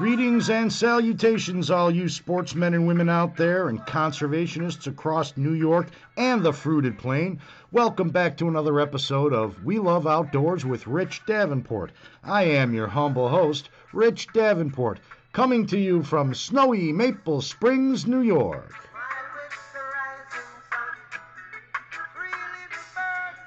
Greetings and salutations, all you sportsmen and women out there and conservationists across New York and the fruited plain. Welcome back to another episode of We Love Outdoors with Rich Davenport. I am your humble host, Rich Davenport, coming to you from snowy Maple Springs, New York.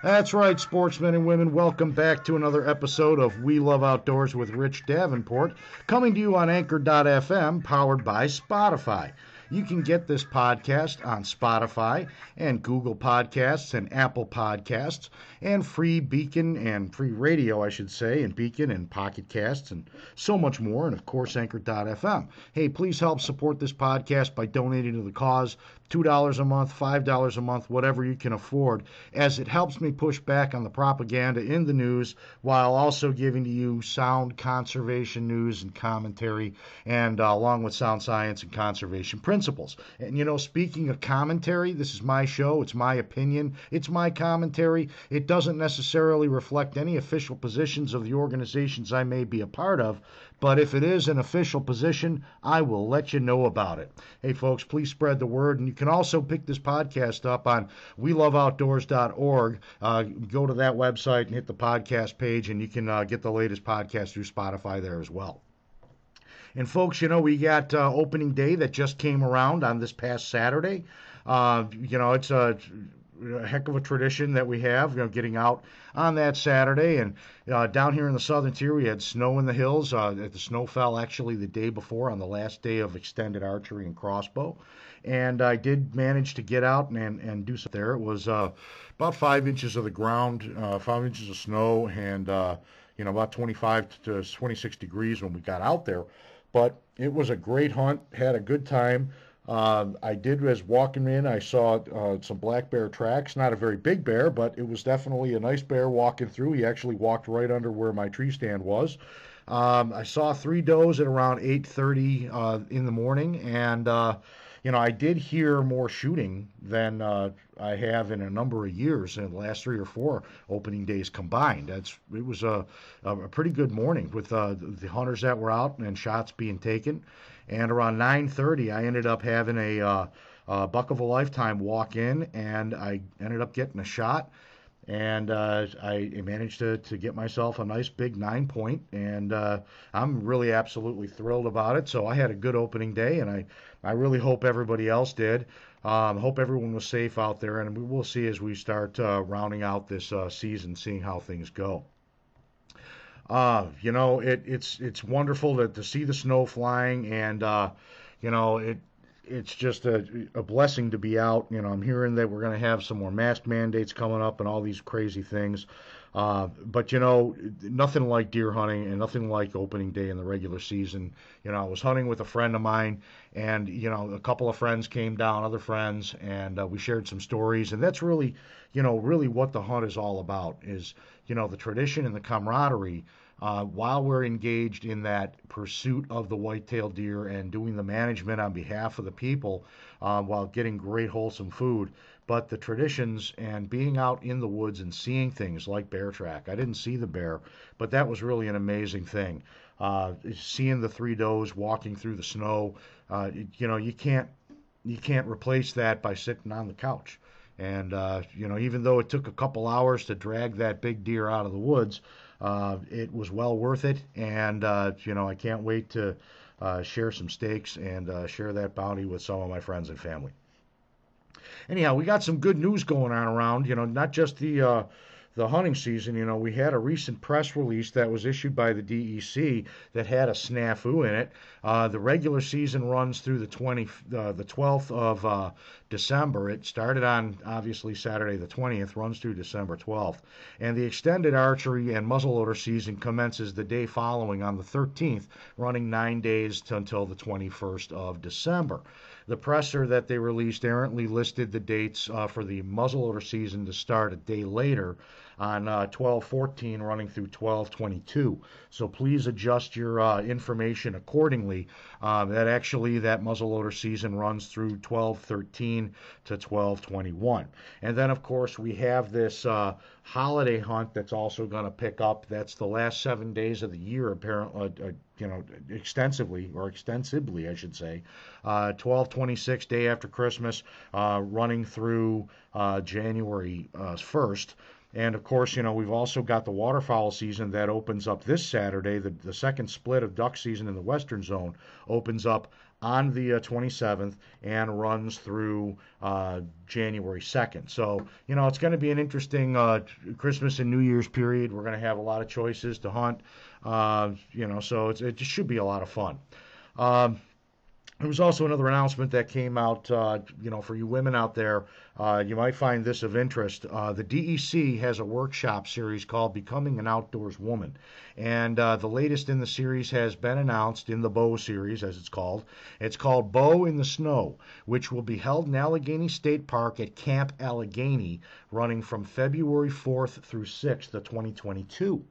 That's right, sportsmen and women. Welcome back to another episode of We Love Outdoors with Rich Davenport, coming to you on Anchor.fm, powered by Spotify. You can get this podcast on Spotify and Google Podcasts and Apple Podcasts and free Beacon and free radio, I should say, and Beacon and Pocket Casts and so much more, and of course, Anchor.fm. Hey, please help support this podcast by donating to the cause $2 a month, $5 a month, whatever you can afford, as it helps me push back on the propaganda in the news while also giving to you sound conservation news and commentary, and uh, along with sound science and conservation principles. And you know, speaking of commentary, this is my show, it's my opinion, it's my commentary. It doesn't necessarily reflect any official positions of the organizations I may be a part of, but if it is an official position, I will let you know about it. Hey, folks, please spread the word. And you can also pick this podcast up on weloveoutdoors.org. Uh, go to that website and hit the podcast page, and you can uh, get the latest podcast through Spotify there as well. And folks, you know, we got uh, opening day that just came around on this past Saturday. Uh, you know, it's a a heck of a tradition that we have, you know, getting out on that Saturday. And uh, down here in the southern tier, we had snow in the hills. Uh, the snow fell actually the day before on the last day of extended archery and crossbow. And I did manage to get out and, and do something there. It was uh, about five inches of the ground, uh, five inches of snow, and, uh, you know, about 25 to 26 degrees when we got out there. But it was a great hunt, had a good time. Um, I did as walking in, I saw uh, some black bear tracks. Not a very big bear, but it was definitely a nice bear walking through. He actually walked right under where my tree stand was. Um, I saw three does at around 8:30 uh, in the morning, and uh, you know I did hear more shooting than uh, I have in a number of years in the last three or four opening days combined. That's it was a, a pretty good morning with uh, the hunters that were out and shots being taken. And around 9:30, I ended up having a, uh, buck of a lifetime walk in, and I ended up getting a shot. And uh, I managed to, to get myself a nice big nine point, and uh, I'm really absolutely thrilled about it. So I had a good opening day, and I, I really hope everybody else did. Um, hope everyone was safe out there, and we will see as we start uh, rounding out this uh, season, seeing how things go. Uh, you know, it, it's it's wonderful to, to see the snow flying, and uh, you know, it it's just a, a blessing to be out. You know, I'm hearing that we're going to have some more mask mandates coming up and all these crazy things. Uh, but you know, nothing like deer hunting and nothing like opening day in the regular season. You know, I was hunting with a friend of mine, and you know, a couple of friends came down, other friends, and uh, we shared some stories. And that's really, you know, really what the hunt is all about. Is you know, the tradition and the camaraderie uh, while we're engaged in that pursuit of the white-tailed deer and doing the management on behalf of the people uh, while getting great wholesome food. But the traditions and being out in the woods and seeing things like bear track. I didn't see the bear, but that was really an amazing thing. Uh, seeing the three does walking through the snow, uh, you know, you can't you can't replace that by sitting on the couch. And uh, you know, even though it took a couple hours to drag that big deer out of the woods, uh, it was well worth it, and uh, you know I can't wait to uh, share some steaks and share that bounty with some of my friends and family. Anyhow, we got some good news going on around. You know, not just the uh, the hunting season, you know, we had a recent press release that was issued by the DEC that had a snafu in it. Uh, the regular season runs through the 20, uh, the 12th of uh, December. It started on obviously Saturday the 20th, runs through December 12th, and the extended archery and muzzleloader season commences the day following on the 13th, running nine days until the 21st of December. The presser that they released errantly listed the dates uh, for the muzzleloader season to start a day later on uh, 1214 running through 1222. So please adjust your uh, information accordingly. Uh, that actually, that muzzleloader season runs through 1213 to 1221. And then, of course, we have this uh, holiday hunt that's also going to pick up. That's the last seven days of the year, apparently, uh, uh, you know, extensively or extensively, I should say. Uh, 1226, day after Christmas, uh, running through uh, January 1st. And of course, you know, we've also got the waterfowl season that opens up this Saturday. The, the second split of duck season in the western zone opens up on the uh, 27th and runs through uh, January 2nd. So, you know, it's going to be an interesting uh, Christmas and New Year's period. We're going to have a lot of choices to hunt, uh, you know, so it just should be a lot of fun. Um, there was also another announcement that came out, uh, you know, for you women out there. Uh, you might find this of interest. Uh, the DEC has a workshop series called Becoming an Outdoors Woman. And uh, the latest in the series has been announced in the Bow series, as it's called. It's called Bow in the Snow, which will be held in Allegany State Park at Camp Allegany, running from February 4th through 6th of 2022.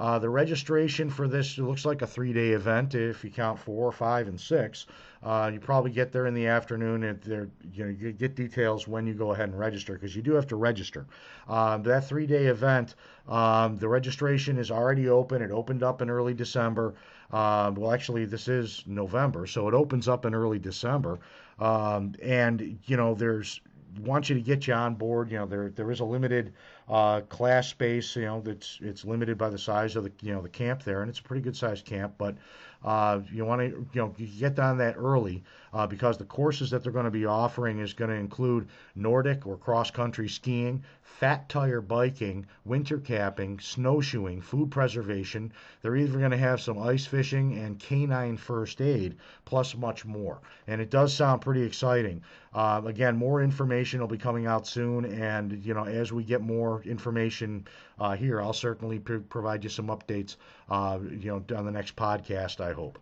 Uh, the registration for this looks like a three day event if you count four, five, and six. Uh, you probably get there in the afternoon and there, you know, you get details when you go ahead and register because you do have to register. Um, that three day event, um, the registration is already open. It opened up in early December. Uh, well, actually, this is November, so it opens up in early December. Um, and, you know, there's want you to get you on board. You know, there there is a limited uh, class space. You know, that's it's limited by the size of the you know the camp there, and it's a pretty good sized camp. But uh, you want to you know get down that early uh, because the courses that they're going to be offering is going to include Nordic or cross country skiing, fat tire biking, winter camping, snowshoeing, food preservation. They're either going to have some ice fishing and canine first aid, plus much more. And it does sound pretty exciting. Uh, again, more information will be coming out soon, and you know as we get more information uh, here, I'll certainly pr- provide you some updates. Uh, you know on the next podcast, I hope.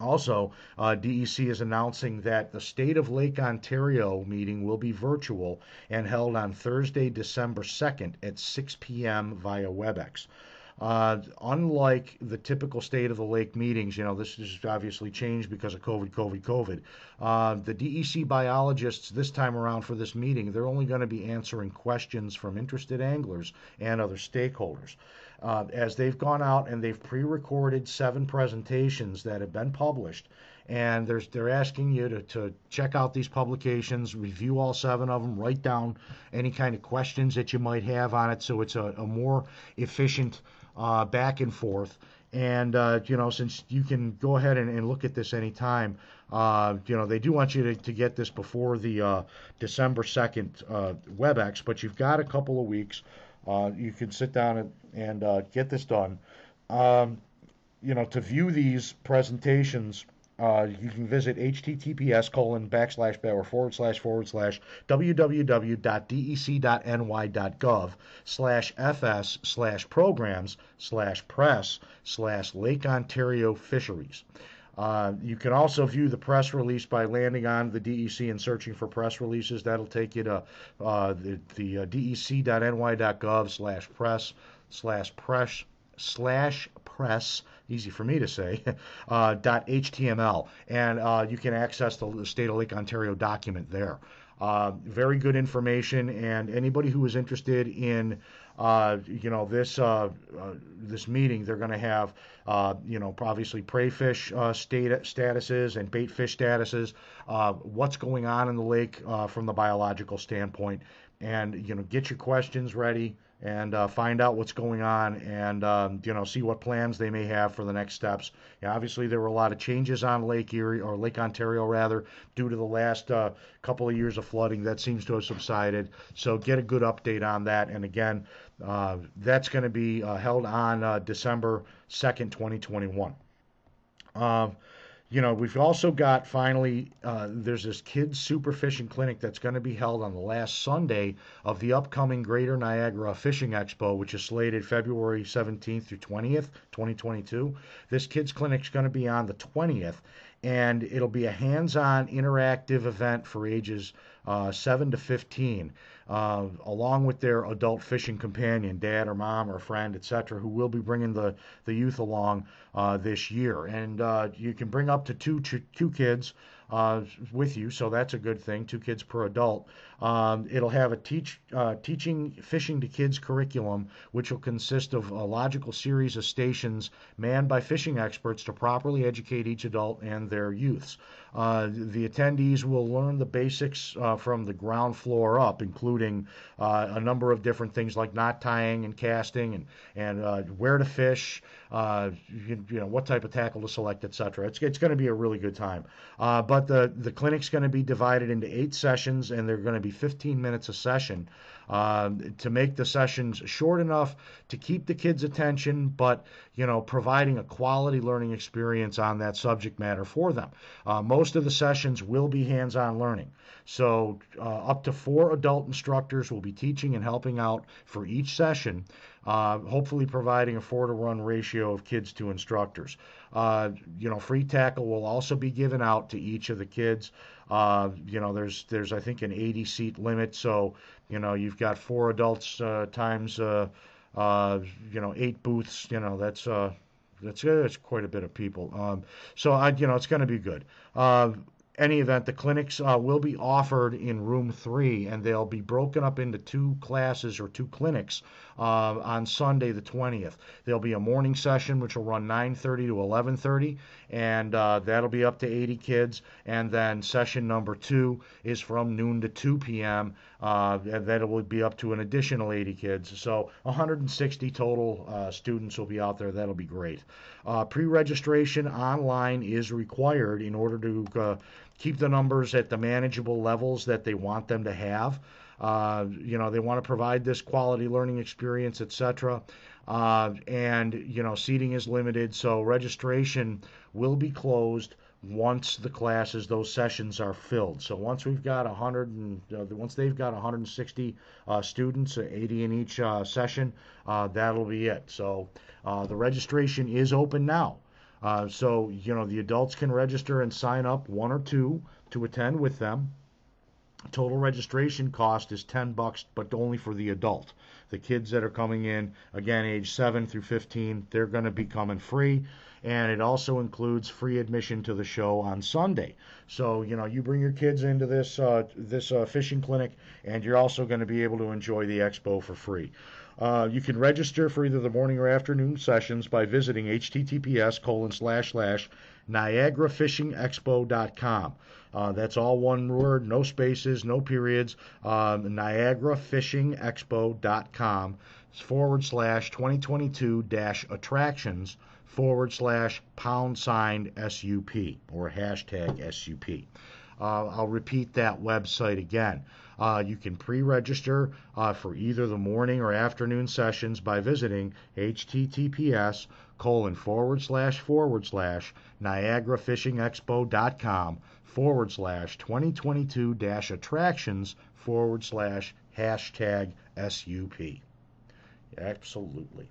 Also, uh, DEC is announcing that the State of Lake Ontario meeting will be virtual and held on Thursday, December 2nd at 6 p.m. via WebEx. Uh, unlike the typical state of the lake meetings, you know, this has obviously changed because of COVID, COVID, COVID. Uh, the DEC biologists this time around for this meeting, they're only going to be answering questions from interested anglers and other stakeholders uh, as they've gone out and they've pre-recorded seven presentations that have been published and they're asking you to, to check out these publications, review all seven of them, write down any kind of questions that you might have on it so it's a, a more efficient uh, back and forth. And, uh, you know, since you can go ahead and, and look at this anytime, uh, you know, they do want you to, to get this before the uh, December 2nd uh, WebEx, but you've got a couple of weeks. Uh, you can sit down and, and uh, get this done. Um, you know, to view these presentations, uh, you can visit https colon backslash or forward slash forward slash www.dec.ny.gov slash fs slash programs slash press slash Lake Ontario Fisheries. Uh, you can also view the press release by landing on the DEC and searching for press releases. That'll take you to uh, the, the uh, dec.ny.gov slash press slash press slash press easy for me to say uh, html and uh, you can access the state of lake ontario document there. Uh, very good information. And anybody who is interested in uh, you know this uh, uh, this meeting they're going to have uh, you know obviously prey fish uh, state statuses and bait fish statuses what's going on in the lake from the biological standpoint. And you know get your questions ready and uh, find out what's going on and um, you know see what plans they may have for the next steps. Yeah, obviously, there were a lot of changes on Lake Erie or Lake Ontario rather due to the last uh, couple of years of flooding. That seems to have subsided. So get a good update on that. And again, uh, that's going to be uh, held on uh, December second, 2021. You know, we've also got finally, uh, there's this kids super fishing clinic that's going to be held on the last Sunday of the upcoming Greater Niagara Fishing Expo, which is slated February 17th through 20th, 2022. This kids clinic is going to be on the 20th, and it'll be a hands on interactive event for ages uh, 7 to 15. uh, along with their adult fishing companion, dad or mom or friend, etc., who will be bringing the, the youth along uh, this year. And uh, you can bring up to two, two kids uh, with you, so that's a good thing. Two kids per adult. Um, it'll have a teach uh, teaching fishing to kids curriculum, which will consist of a logical series of stations manned by fishing experts to properly educate each adult and their youths. Uh, the attendees will learn the basics uh, from the ground floor up, including uh, a number of different things like knot tying and casting and, and uh, where to fish, uh, you, you, know, what type of tackle to select, etc. It's, it's going to be a really good time. But the, the clinic's going to be divided into eight sessions, and they're going to be 15 minutes a session um, to make the sessions short enough to keep the kids' attention, but you know, providing a quality learning experience on that subject matter for them. Uh, most of the sessions will be hands-on learning. So uh, up to four adult instructors will be teaching and helping out for each session, uh, hopefully providing a four to one ratio of kids to instructors. Uh, you know, free tackle will also be given out to each of the kids. Uh, you know, there's there's I think an 80 seat limit, so you know you've got four adults uh, times uh, uh, you know eight booths. You know that's uh, that's that's quite a bit of people. Um, so I you know it's going to be good. Any event, the clinics uh, will be offered in room three, and they'll be broken up into two classes or two clinics uh, on Sunday the 20th. There'll be a morning session which will run 9:30 to 11:30, and uh, that'll be up to 80 kids. And then session number two is from noon to 2 p.m. Uh, and that will be up to an additional 80 kids. So 160 total uh, students will be out there. That'll be great. Uh, pre-registration online is required in order to uh, keep the numbers at the manageable levels that they want them to have. Uh, you know, they want to provide this quality learning experience, etc. Uh, and you know, seating is limited, so registration will be closed once the classes, those sessions are filled. So once we've got 100 and uh, once they've got 160 uh, students, uh, 80 in each uh, session, uh, that'll be it. So uh, the registration is open now. so you know the adults can register and sign up, one or two, to attend with them. Total registration cost is 10 bucks, but only for the adult. The kids that are coming in, again, age 7 through 15, they're going to be coming free. And it also includes free admission to the show on Sunday. So, you know, you bring your kids into this, uh, this uh, fishing clinic, and you're also going to be able to enjoy the expo for free. Uh, you can register for either the morning or afternoon sessions by visiting https colon slash slash niagarafishingexpo.com. Uh, that's all one word, no spaces, no periods. Um, NiagaraFishingExpo.com forward slash 2022 dash attractions forward slash pound sign SUP or hashtag SUP. Uh, I'll repeat that website again. Uh, you can pre-register uh, for either the morning or afternoon sessions by visiting https colon forward slash forward slash niagarafishingexpo.com forward slash 2022 dash attractions forward slash hashtag SUP. Absolutely.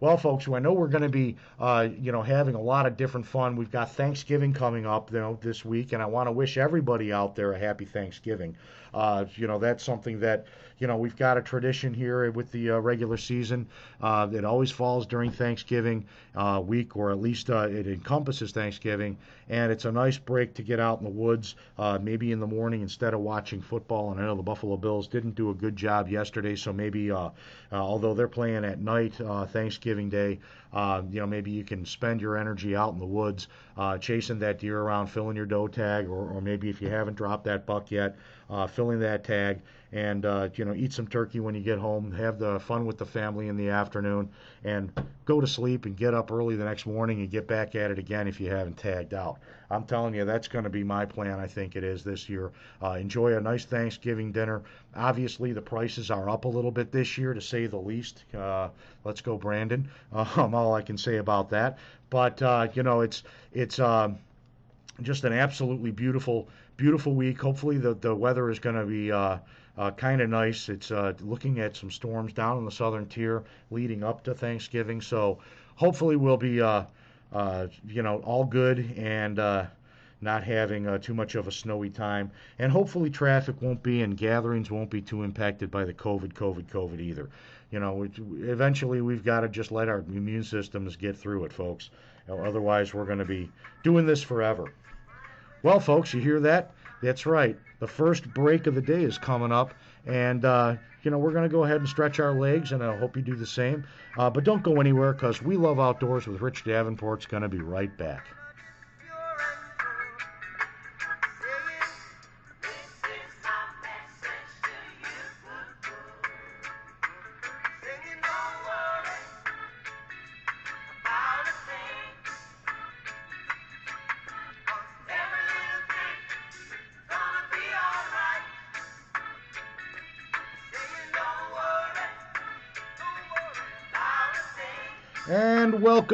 Well, folks, I know we're going to be, uh, you know, having a lot of different fun. We've got Thanksgiving coming up, you know, this week, and I want to wish everybody out there a happy Thanksgiving. Uh, you know, that's something that, you know, we've got a tradition here with the uh, regular season. Uh, it always falls during Thanksgiving uh, week, or at least uh, it encompasses Thanksgiving, and it's a nice break to get out in the woods, uh, maybe in the morning instead of watching football. And I know the Buffalo Bills didn't do a good job yesterday, so maybe, although they're playing at night, Thanksgiving Day, Uh, you know, maybe you can spend your energy out in the woods, uh, chasing that deer around, filling your doe tag, or, or maybe if you haven't dropped that buck yet, uh, filling that tag and uh, you know eat some turkey when you get home, have the fun with the family in the afternoon, and go to sleep and get up early the next morning and get back at it again if you haven't tagged out. I'm telling you, that's going to be my plan. I think it is this year. Uh, enjoy a nice Thanksgiving dinner. Obviously, the prices are up a little bit this year, to say the least. Uh, let's go, Brandon. Um, all I can say about that. But uh, you know, it's it's um, just an absolutely beautiful beautiful week. Hopefully, the the weather is going to be uh, kind of nice. It's uh, looking at some storms down in the southern tier leading up to Thanksgiving. So hopefully we'll be, uh, uh you know, all good and, uh, not having uh, too much of a snowy time, and hopefully traffic won't be and gatherings won't be too impacted by the COVID, COVID, COVID either. You know, eventually we've got to just let our immune systems get through it, folks. Otherwise, we're going to be doing this forever. Well, folks, you hear that? That's right. The first break of the day is coming up, and uh, you know we're going to go ahead and stretch our legs, and I hope you do the same. Uh, but don't go anywhere because we love outdoors with Rich Davenport's going to be right back.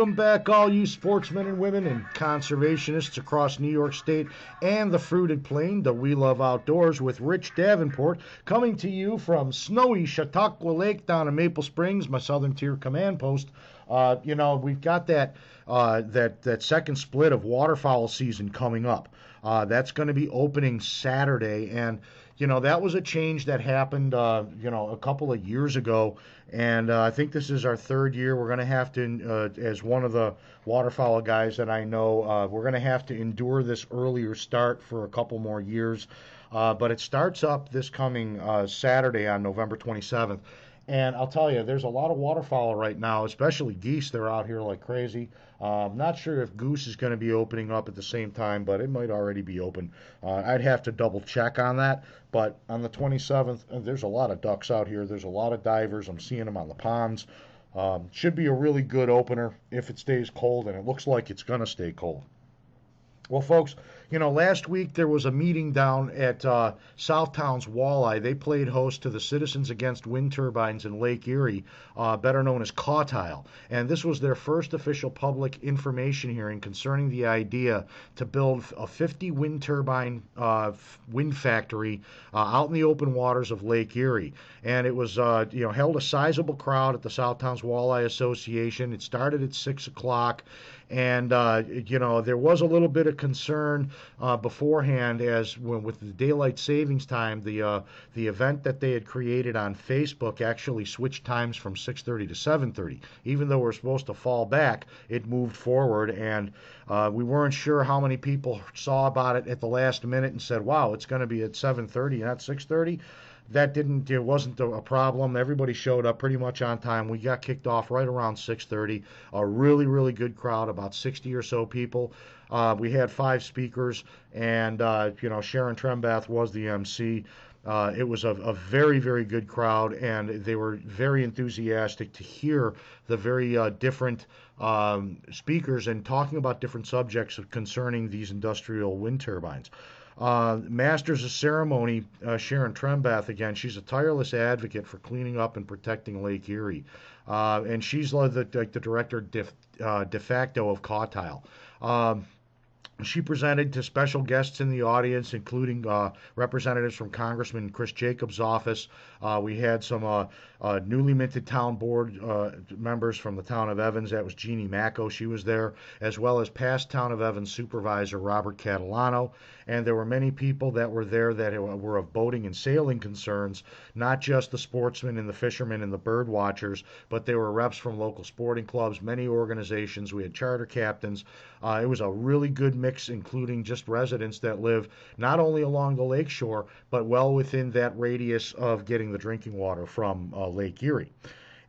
Welcome back, all you sportsmen and women and conservationists across New York State and the fruited plain, the We Love Outdoors with Rich Davenport, coming to you from snowy Chautauqua Lake down in Maple Springs, my Southern Tier Command Post. Uh, you know, we've got that uh, that that second split of waterfowl season coming up. Uh, that's going to be opening Saturday, and you know that was a change that happened, uh, you know, a couple of years ago and uh, I think this is our third year. We're going to have to, uh, as one of the waterfowl guys that I know, uh, we're going to have to endure this earlier start for a couple more years. Uh, but it starts up this coming uh, Saturday on November 27th. And I'll tell you, there's a lot of waterfowl right now, especially geese. They're out here like crazy. Uh, I'm not sure if goose is going to be opening up at the same time, but it might already be open. Uh, I'd have to double check on that. But on the 27th, uh, there's a lot of ducks out here. There's a lot of divers. I'm seeing them on the ponds. Um, should be a really good opener if it stays cold, and it looks like it's going to stay cold. Well, folks, you know, last week there was a meeting down at uh, Southtown's Walleye. They played host to the Citizens Against Wind Turbines in Lake Erie, uh, better known as CAWTILE. And this was their first official public information hearing concerning the idea to build a 50 wind turbine uh, wind factory uh, out in the open waters of Lake Erie. And it was, uh, you know, held a sizable crowd at the Southtown's Walleye Association. It started at 6 o'clock. And, uh, you know, there was a little bit of concern uh, beforehand as when with the daylight savings time, the uh, the event that they had created on Facebook actually switched times from 6:30 to 7:30. Even though we're supposed to fall back, it moved forward, and uh, we weren't sure how many people saw about it at the last minute and said, "Wow, it's going to be at 7:30, not 6:30." That didn't it wasn't a problem. Everybody showed up pretty much on time. We got kicked off right around 6.30 a really really good crowd about 60 or so people. Uh, we had five speakers and uh, you know sharon trembath was the mc uh, it was a, a, very, very good crowd, and they were very enthusiastic to hear the very uh, different um, speakers and talking about different subjects concerning these industrial wind turbines. Uh, Masters of Ceremony, uh, Sharon Trembath, again, she's a tireless advocate for cleaning up and protecting Lake Erie. Uh, and she's the, the, the director de, uh, facto of CAWTILE. Um, she presented to special guests in the audience, including uh, representatives from Congressman Chris Jacobs' office. Uh, we had some uh, uh newly minted town board uh, members from the town of Evans. That was Jeannie Macco. She was there, as well as past town of Evans supervisor Robert Catalano. And there were many people that were there that were of boating and sailing concerns, not just the sportsmen and the fishermen and the bird watchers, but there were reps from local sporting clubs, many organizations. We had charter captains. Uh, it was a really good mix, including just residents that live not only along the lakeshore, but well within that radius of getting the drinking water from Lake Erie.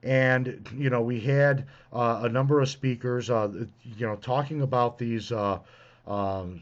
And, you know, we had uh, a number of speakers, uh, you know, talking about these uh, um,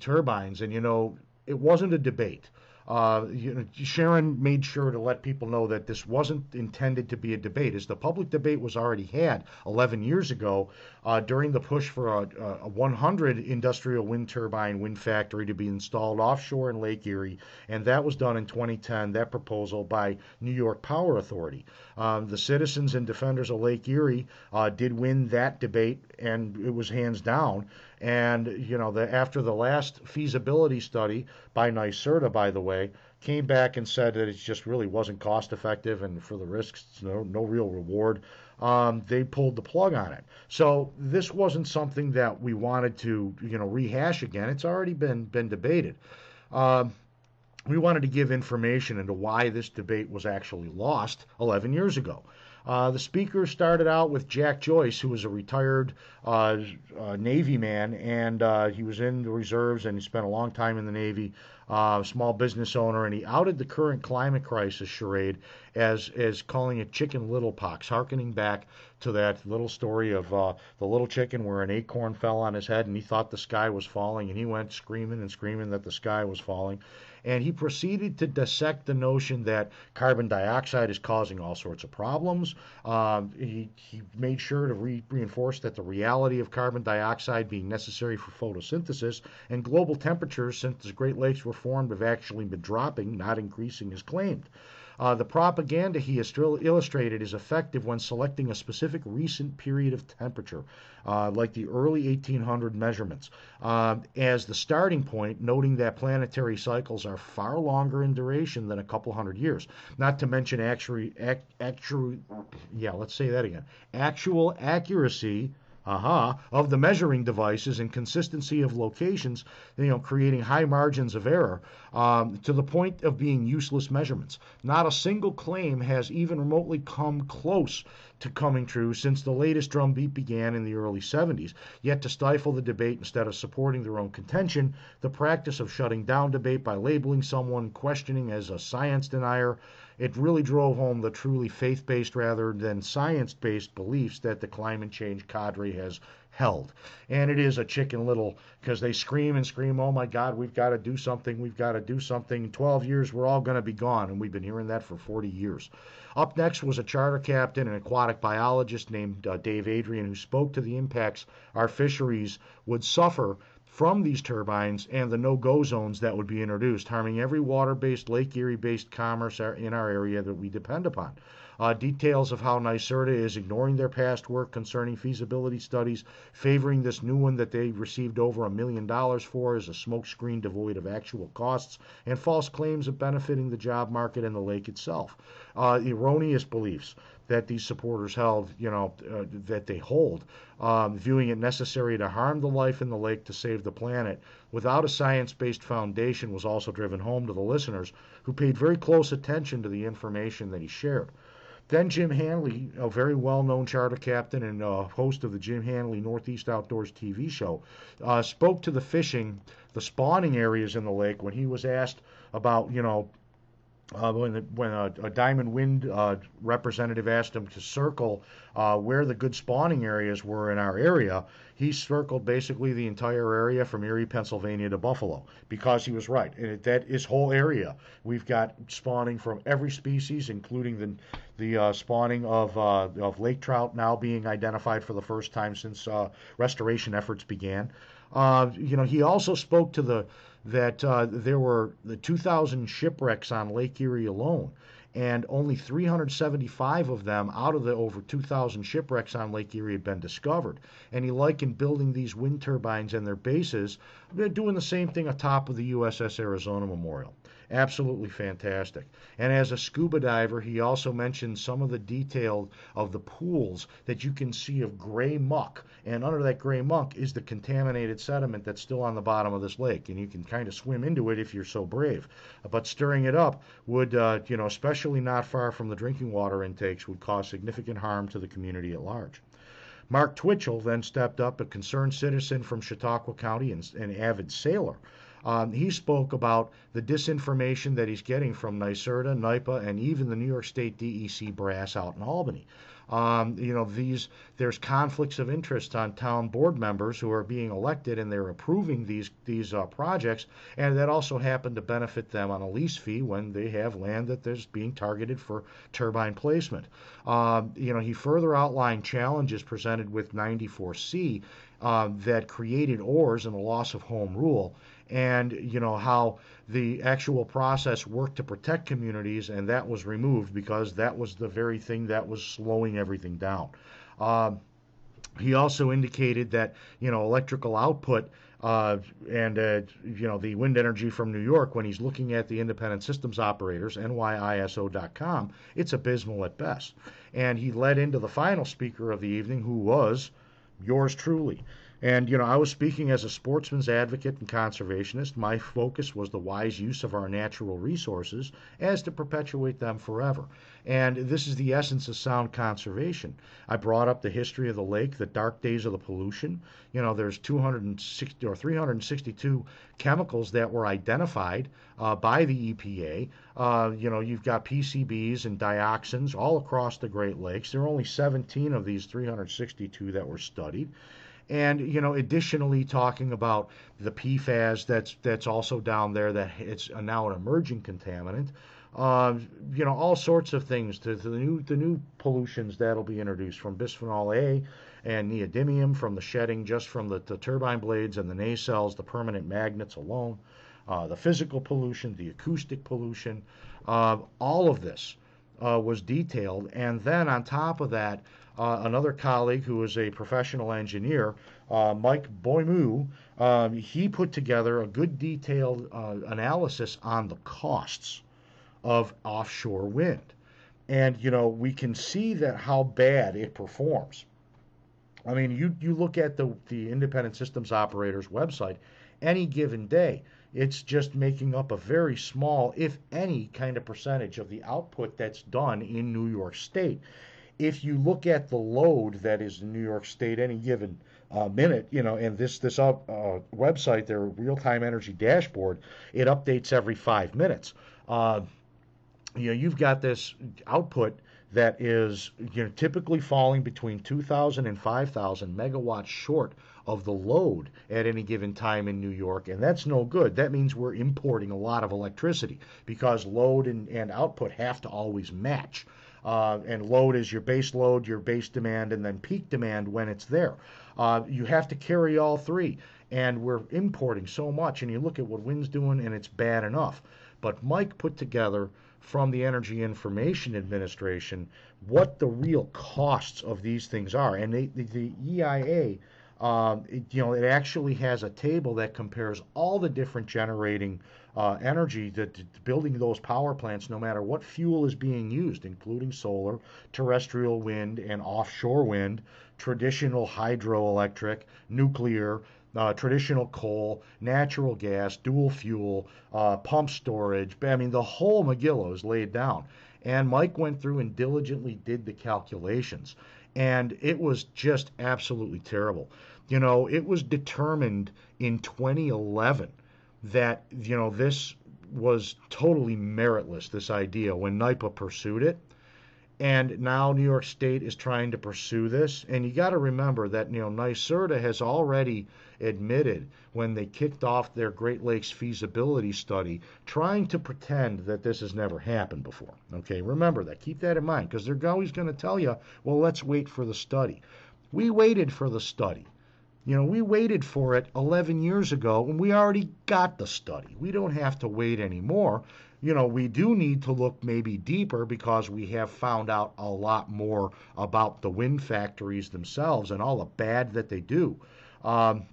turbines. And, you know, it wasn't a debate. Uh, you know, Sharon made sure to let people know that this wasn't intended to be a debate, as the public debate was already had 11 years ago uh, during the push for a, a, 100 industrial wind turbine wind factory to be installed offshore in Lake Erie, and that was done in 2010. That proposal by New York Power Authority. Um, the citizens and defenders of Lake Erie uh, did win that debate, and it was hands down. And you know, the, after the last feasibility study by NYSERDA, by the way, came back and said that it just really wasn't cost effective, and for the risks, no no real reward. um, they pulled the plug on it. So this wasn't something that we wanted to, you know, rehash again. It's already been been debated. Um, we wanted to give information into why this debate was actually lost 11 years ago. Uh, the speaker started out with Jack Joyce, who was a retired uh, uh, Navy man, and uh, he was in the reserves and he spent a long time in the Navy. Uh, small business owner, and he outed the current climate crisis charade as as calling it chicken little pox, harkening back to that little story of uh, the little chicken where an acorn fell on his head and he thought the sky was falling, and he went screaming and screaming that the sky was falling and he proceeded to dissect the notion that carbon dioxide is causing all sorts of problems. Um, he, he made sure to re- reinforce that the reality of carbon dioxide being necessary for photosynthesis and global temperatures since the Great Lakes were formed have actually been dropping, not increasing as claimed. Uh, the propaganda he has illustrated is effective when selecting a specific recent period of temperature, uh, like the early 1800 measurements, uh, as the starting point, noting that planetary cycles are far longer in duration than a couple hundred years. Not to mention actually, actual, yeah, let's say that again. Actual accuracy aha, of the measuring devices and consistency of locations, you know, creating high margins of error um, to the point of being useless measurements. Not a single claim has even remotely come close to coming true since the latest drumbeat began in the early 70s. Yet, to stifle the debate instead of supporting their own contention, the practice of shutting down debate by labeling someone questioning as a science denier it really drove home the truly faith based rather than science based beliefs that the climate change cadre has held. And it is a chicken little because they scream and scream, oh my God, we've got to do something, we've got to do something. 12 years, we're all going to be gone. And we've been hearing that for 40 years. Up next was a charter captain and aquatic biologist named uh, Dave Adrian who spoke to the impacts our fisheries would suffer from these turbines and the no-go zones that would be introduced, harming every water-based, Lake Erie-based commerce in our area that we depend upon. Uh, details of how NYSERDA is ignoring their past work concerning feasibility studies, favoring this new one that they received over a million dollars for as a smokescreen devoid of actual costs, and false claims of benefiting the job market and the lake itself. Uh, erroneous beliefs that these supporters held, you know, uh, that they hold, um, viewing it necessary to harm the life in the lake to save the planet without a science based foundation was also driven home to the listeners who paid very close attention to the information that he shared. Then Jim Hanley, a very well known charter captain and uh, host of the Jim Hanley Northeast Outdoors TV show, uh, spoke to the fishing, the spawning areas in the lake when he was asked about, you know, uh, when the, when a, a Diamond Wind uh, representative asked him to circle uh, where the good spawning areas were in our area, he circled basically the entire area from Erie, Pennsylvania to Buffalo because he was right. And that is whole area. We've got spawning from every species, including the the uh, spawning of uh, of lake trout now being identified for the first time since uh, restoration efforts began. you know, he also spoke to the that uh, there were the 2,000 shipwrecks on Lake Erie alone, and only 375 of them out of the over 2,000 shipwrecks on Lake Erie had been discovered. And he likened building these wind turbines and their bases, to doing the same thing atop of the USS Arizona Memorial. Absolutely fantastic. And as a scuba diver, he also mentioned some of the detail of the pools that you can see of gray muck. And under that gray muck is the contaminated sediment that's still on the bottom of this lake. And you can kind of swim into it if you're so brave. But stirring it up would, uh, you know, especially not far from the drinking water intakes, would cause significant harm to the community at large. Mark Twitchell then stepped up, a concerned citizen from Chautauqua County and an avid sailor. Um, he spoke about the disinformation that he's getting from NYSERDA, NYPA, and even the New York State DEC brass out in Albany. Um, you know, these there's conflicts of interest on town board members who are being elected and they're approving these these uh, projects, and that also happen to benefit them on a lease fee when they have land that is being targeted for turbine placement. Um, you know, he further outlined challenges presented with 94C uh, that created ORS and the loss of home rule and you know how the actual process worked to protect communities, and that was removed because that was the very thing that was slowing everything down. Um, He also indicated that you know electrical output uh, and uh, you know the wind energy from New York when he's looking at the independent systems operators nyiso.com it's abysmal at best and he led into the final speaker of the evening who was yours truly and, you know, I was speaking as a sportsman's advocate and conservationist. My focus was the wise use of our natural resources as to perpetuate them forever. And this is the essence of sound conservation. I brought up the history of the lake, the dark days of the pollution. You know, there's 260 or 362 chemicals that were identified uh, by the EPA. Uh, you know, you've got PCBs and dioxins all across the Great Lakes. There are only 17 of these 362 that were studied and you know additionally talking about the PFAS that's that's also down there that it's now an emerging contaminant. Uh, you know all sorts of things to, to, the new the new pollutions that'll be introduced from bisphenol A and neodymium from the shedding just from the, the turbine blades and the nacelles, the permanent magnets alone, uh, the physical pollution, the acoustic pollution, uh, all of this uh, was detailed, and then on top of that, uh, another colleague who is a professional engineer, uh, Mike Boimu, um, he put together a good detailed uh, analysis on the costs of offshore wind. And, you know, we can see that how bad it performs. I mean, you, you look at the, the independent systems operators website any given day, it's just making up a very small, if any, kind of percentage of the output that's done in New York State if you look at the load that is in New York State any given uh, minute, you know, and this this uh, website, their real time energy dashboard, it updates every five minutes. Uh, you know, you've got this output that is you know typically falling between 2,000 and 5,000 megawatts short of the load at any given time in New York, and that's no good. That means we're importing a lot of electricity because load and, and output have to always match. Uh, and load is your base load, your base demand, and then peak demand when it's there. Uh, you have to carry all three, and we're importing so much. And you look at what wind's doing, and it's bad enough. But Mike put together from the Energy Information Administration what the real costs of these things are, and they, the, the EIA. Um, it, you know, it actually has a table that compares all the different generating uh, energy to, building those power plants, no matter what fuel is being used, including solar, terrestrial wind, and offshore wind, traditional hydroelectric, nuclear, uh, traditional coal, natural gas, dual fuel, uh, pump storage. I mean, the whole Megillah is laid down. And Mike went through and diligently did the calculations. And it was just absolutely terrible. You know, it was determined in 2011 that you know this was totally meritless. This idea when NYPA pursued it, and now New York State is trying to pursue this. And you got to remember that you know NYSERDA has already admitted when they kicked off their Great Lakes feasibility study, trying to pretend that this has never happened before. Okay, remember that. Keep that in mind because they're always going to tell you, well, let's wait for the study. We waited for the study. You know, we waited for it 11 years ago and we already got the study. We don't have to wait anymore. You know, we do need to look maybe deeper because we have found out a lot more about the wind factories themselves and all the bad that they do. Um,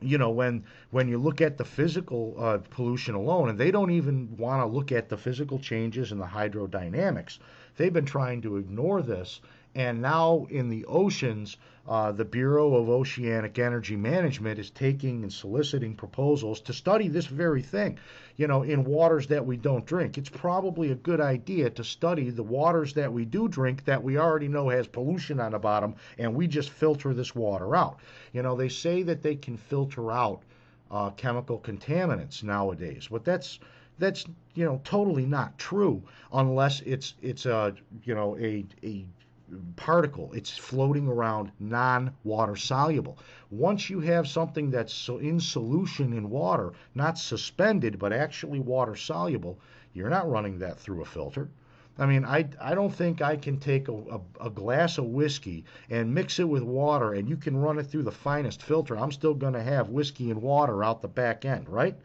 you know when when you look at the physical uh, pollution alone and they don't even want to look at the physical changes and the hydrodynamics they've been trying to ignore this and now in the oceans, uh, the Bureau of Oceanic Energy Management is taking and soliciting proposals to study this very thing. You know, in waters that we don't drink, it's probably a good idea to study the waters that we do drink that we already know has pollution on the bottom, and we just filter this water out. You know, they say that they can filter out uh, chemical contaminants nowadays, but that's that's you know totally not true unless it's it's a you know a a particle. It's floating around non-water soluble. Once you have something that's so in solution in water, not suspended, but actually water soluble, you're not running that through a filter. I mean, I, I don't think I can take a, a, a, glass of whiskey and mix it with water and you can run it through the finest filter. I'm still going to have whiskey and water out the back end, right?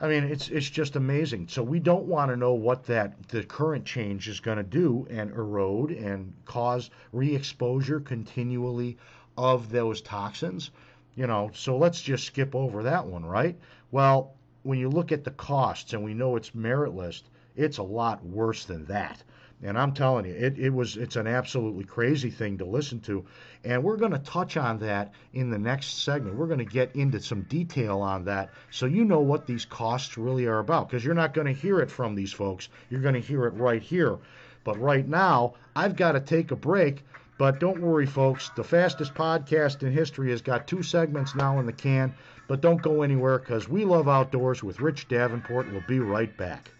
I mean, it's it's just amazing. So we don't want to know what that the current change is going to do and erode and cause re-exposure continually of those toxins. You know, so let's just skip over that one, right? Well, when you look at the costs and we know it's merit list, it's a lot worse than that. And I'm telling you, it, it was it's an absolutely crazy thing to listen to. And we're going to touch on that in the next segment. We're going to get into some detail on that so you know what these costs really are about. Because you're not going to hear it from these folks. You're going to hear it right here. But right now, I've got to take a break. But don't worry, folks. The fastest podcast in history has got two segments now in the can. But don't go anywhere because we love outdoors with Rich Davenport. We'll be right back.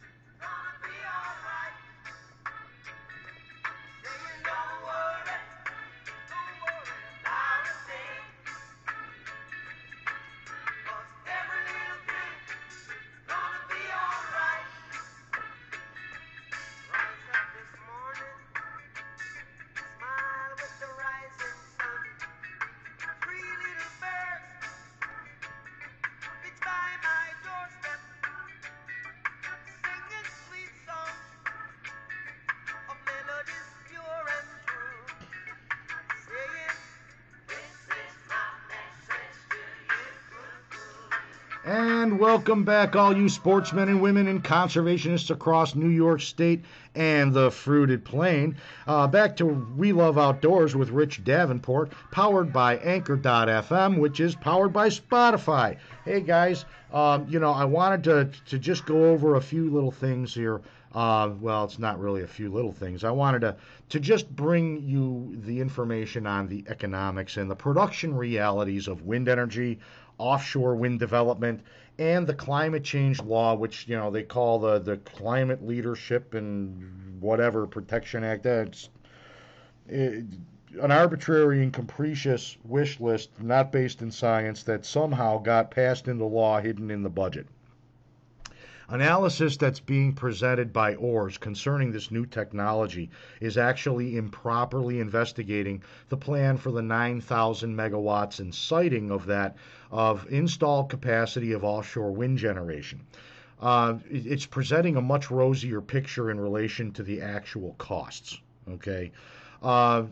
Welcome back, all you sportsmen and women and conservationists across New York State and the fruited plain. Uh, back to We Love Outdoors with Rich Davenport, powered by Anchor.fm, which is powered by Spotify. Hey guys, um, you know, I wanted to, to just go over a few little things here. Uh, well, it's not really a few little things. I wanted to, to just bring you the information on the economics and the production realities of wind energy, offshore wind development, and the climate change law, which you know they call the the Climate Leadership and whatever Protection Act. That's it, an arbitrary and capricious wish list, not based in science, that somehow got passed into law, hidden in the budget. Analysis that's being presented by ORS concerning this new technology is actually improperly investigating the plan for the 9,000 megawatts and siting of that of installed capacity of offshore wind generation. Uh, it's presenting a much rosier picture in relation to the actual costs. Okay, uh,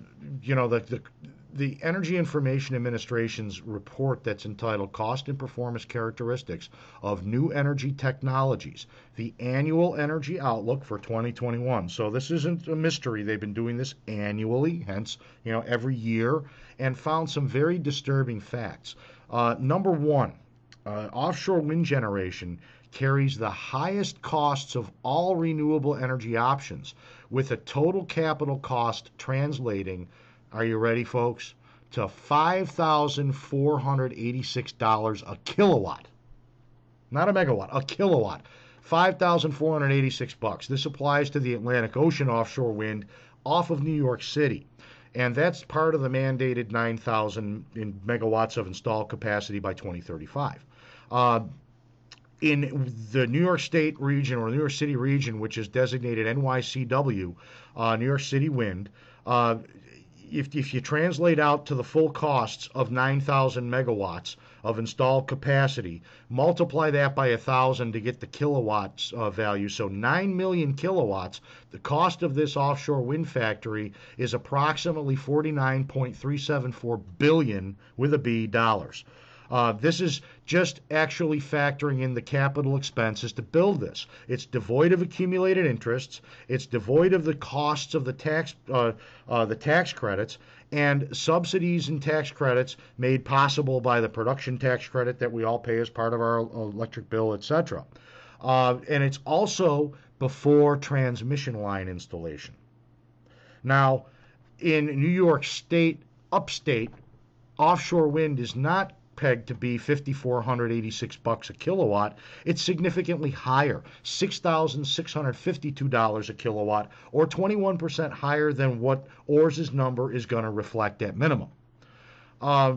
you know the, the the Energy Information Administration's report that's entitled Cost and Performance Characteristics of New Energy Technologies, the annual energy outlook for 2021. So this isn't a mystery. They've been doing this annually, hence, you know, every year, and found some very disturbing facts. Uh, number one, uh, offshore wind generation carries the highest costs of all renewable energy options, with a total capital cost translating are you ready, folks? To $5,486 a kilowatt. Not a megawatt, a kilowatt. 5,486 bucks. This applies to the Atlantic Ocean offshore wind off of New York City. And that's part of the mandated 9,000 megawatts of installed capacity by 2035. Uh, in the New York State region or New York City region, which is designated NYCW, uh, New York City Wind, uh, if, if you translate out to the full costs of 9,000 megawatts of installed capacity, multiply that by a thousand to get the kilowatts uh, value. So 9 million kilowatts. The cost of this offshore wind factory is approximately 49.374 billion with a B dollars. Uh, this is just actually factoring in the capital expenses to build this. It's devoid of accumulated interests. It's devoid of the costs of the tax, uh, uh, the tax credits, and subsidies and tax credits made possible by the production tax credit that we all pay as part of our electric bill, etc. Uh, and it's also before transmission line installation. Now, in New York State, upstate, offshore wind is not pegged to be 5486 bucks a kilowatt it's significantly higher $6652 a kilowatt or 21% higher than what ors's number is going to reflect at minimum. Uh,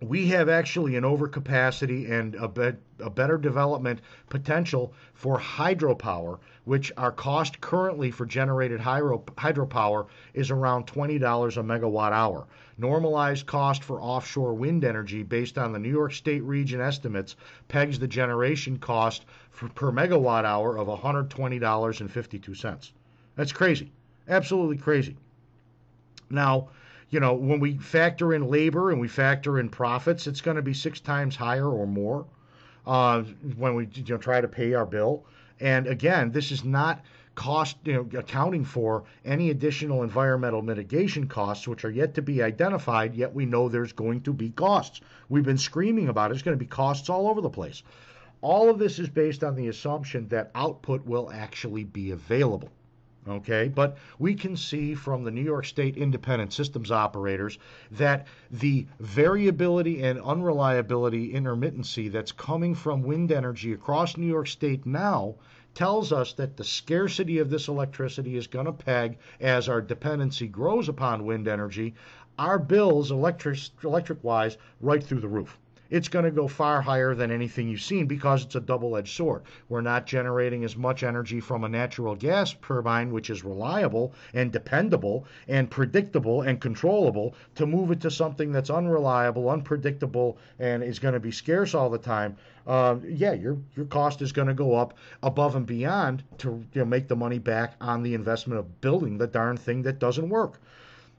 we have actually an overcapacity and a, be- a better development potential for hydropower, which our cost currently for generated hydro- hydropower is around $20 a megawatt hour. Normalized cost for offshore wind energy, based on the New York State region estimates, pegs the generation cost for, per megawatt hour of $120.52. That's crazy. Absolutely crazy. Now, you know, when we factor in labor and we factor in profits, it's going to be six times higher or more uh, when we you know, try to pay our bill. And again, this is not cost, you know, accounting for any additional environmental mitigation costs, which are yet to be identified, yet we know there's going to be costs. We've been screaming about it. There's going to be costs all over the place. All of this is based on the assumption that output will actually be available. Okay, but we can see from the New York State independent systems operators that the variability and unreliability intermittency that's coming from wind energy across New York State now tells us that the scarcity of this electricity is going to peg as our dependency grows upon wind energy, our bills electric electric wise right through the roof it's going to go far higher than anything you've seen because it's a double edged sword. We're not generating as much energy from a natural gas turbine, which is reliable and dependable and predictable and controllable, to move it to something that's unreliable, unpredictable, and is going to be scarce all the time. Uh, yeah, your your cost is going to go up above and beyond to you know, make the money back on the investment of building the darn thing that doesn't work.